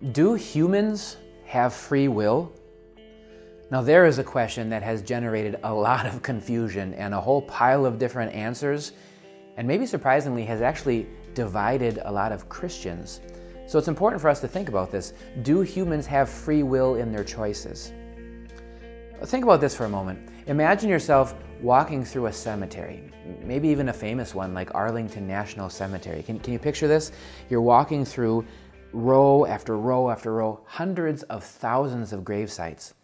Do humans have free will? Now, there is a question that has generated a lot of confusion and a whole pile of different answers, and maybe surprisingly, has actually divided a lot of Christians. So, it's important for us to think about this. Do humans have free will in their choices? Think about this for a moment. Imagine yourself walking through a cemetery, maybe even a famous one like Arlington National Cemetery. Can, can you picture this? You're walking through row after row after row, hundreds of thousands of grave sites.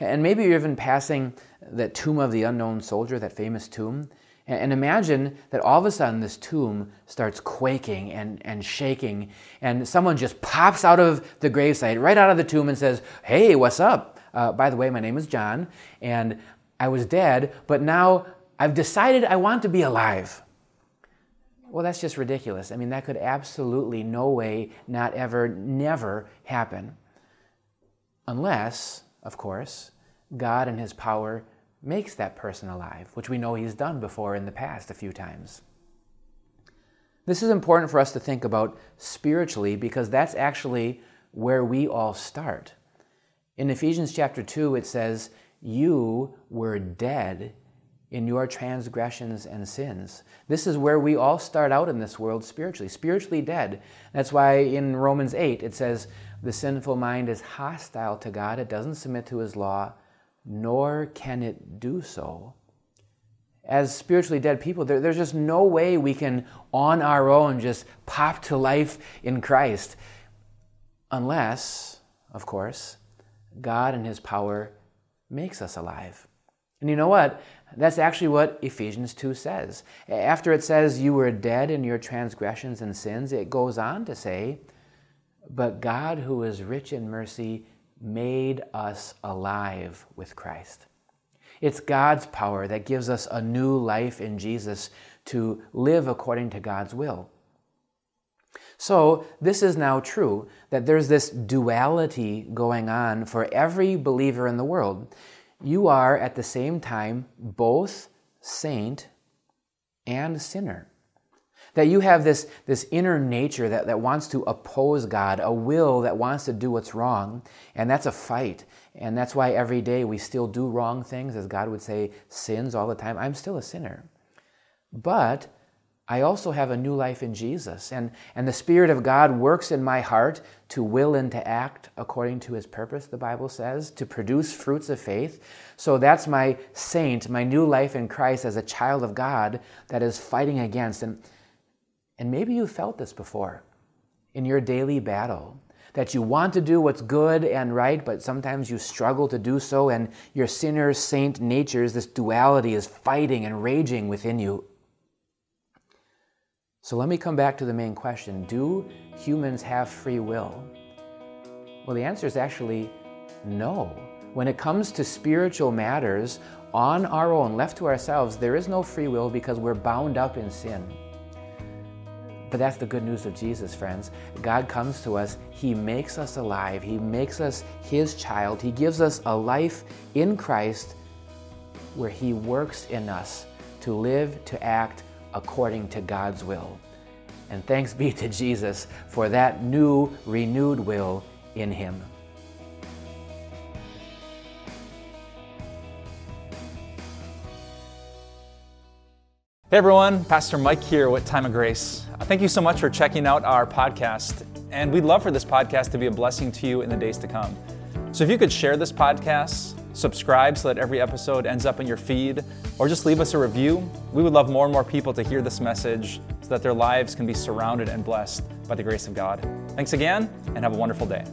And maybe you're even passing that tomb of the unknown soldier, that famous tomb. And imagine that all of a sudden this tomb starts quaking and, and shaking, and someone just pops out of the gravesite, right out of the tomb, and says, Hey, what's up? Uh, by the way, my name is John, and I was dead, but now I've decided I want to be alive. Well, that's just ridiculous. I mean, that could absolutely no way, not ever, never happen. Unless, of course, God in His power makes that person alive, which we know He's done before in the past a few times. This is important for us to think about spiritually because that's actually where we all start. In Ephesians chapter 2, it says, You were dead in your transgressions and sins. This is where we all start out in this world spiritually, spiritually dead. That's why in Romans 8 it says, The sinful mind is hostile to God, it doesn't submit to his law, nor can it do so. As spiritually dead people, there, there's just no way we can, on our own, just pop to life in Christ. Unless, of course, God in His power makes us alive. And you know what? That's actually what Ephesians 2 says. After it says, You were dead in your transgressions and sins, it goes on to say, But God, who is rich in mercy, made us alive with Christ. It's God's power that gives us a new life in Jesus to live according to God's will. So, this is now true that there's this duality going on for every believer in the world you are at the same time both saint and sinner. That you have this, this inner nature that, that wants to oppose God, a will that wants to do what's wrong, and that's a fight. And that's why every day we still do wrong things, as God would say, sins all the time. I'm still a sinner. But I also have a new life in Jesus. And, and the Spirit of God works in my heart to will and to act according to His purpose, the Bible says, to produce fruits of faith. So that's my saint, my new life in Christ as a child of God that is fighting against. And, and maybe you felt this before in your daily battle. That you want to do what's good and right, but sometimes you struggle to do so, and your sinner saint natures, this duality, is fighting and raging within you so let me come back to the main question Do humans have free will? Well, the answer is actually no. When it comes to spiritual matters, on our own, left to ourselves, there is no free will because we're bound up in sin. But that's the good news of Jesus, friends. God comes to us, He makes us alive, He makes us His child, He gives us a life in Christ where He works in us to live, to act, according to God's will. And thanks be to Jesus for that new, renewed will in Him. Hey everyone, Pastor Mike here with Time of Grace. Thank you so much for checking out our podcast, and we'd love for this podcast to be a blessing to you in the days to come. So if you could share this podcast, subscribe so that every episode ends up in your feed, or just leave us a review. We would love more and more people to hear this message so that their lives can be surrounded and blessed by the grace of God. Thanks again, and have a wonderful day.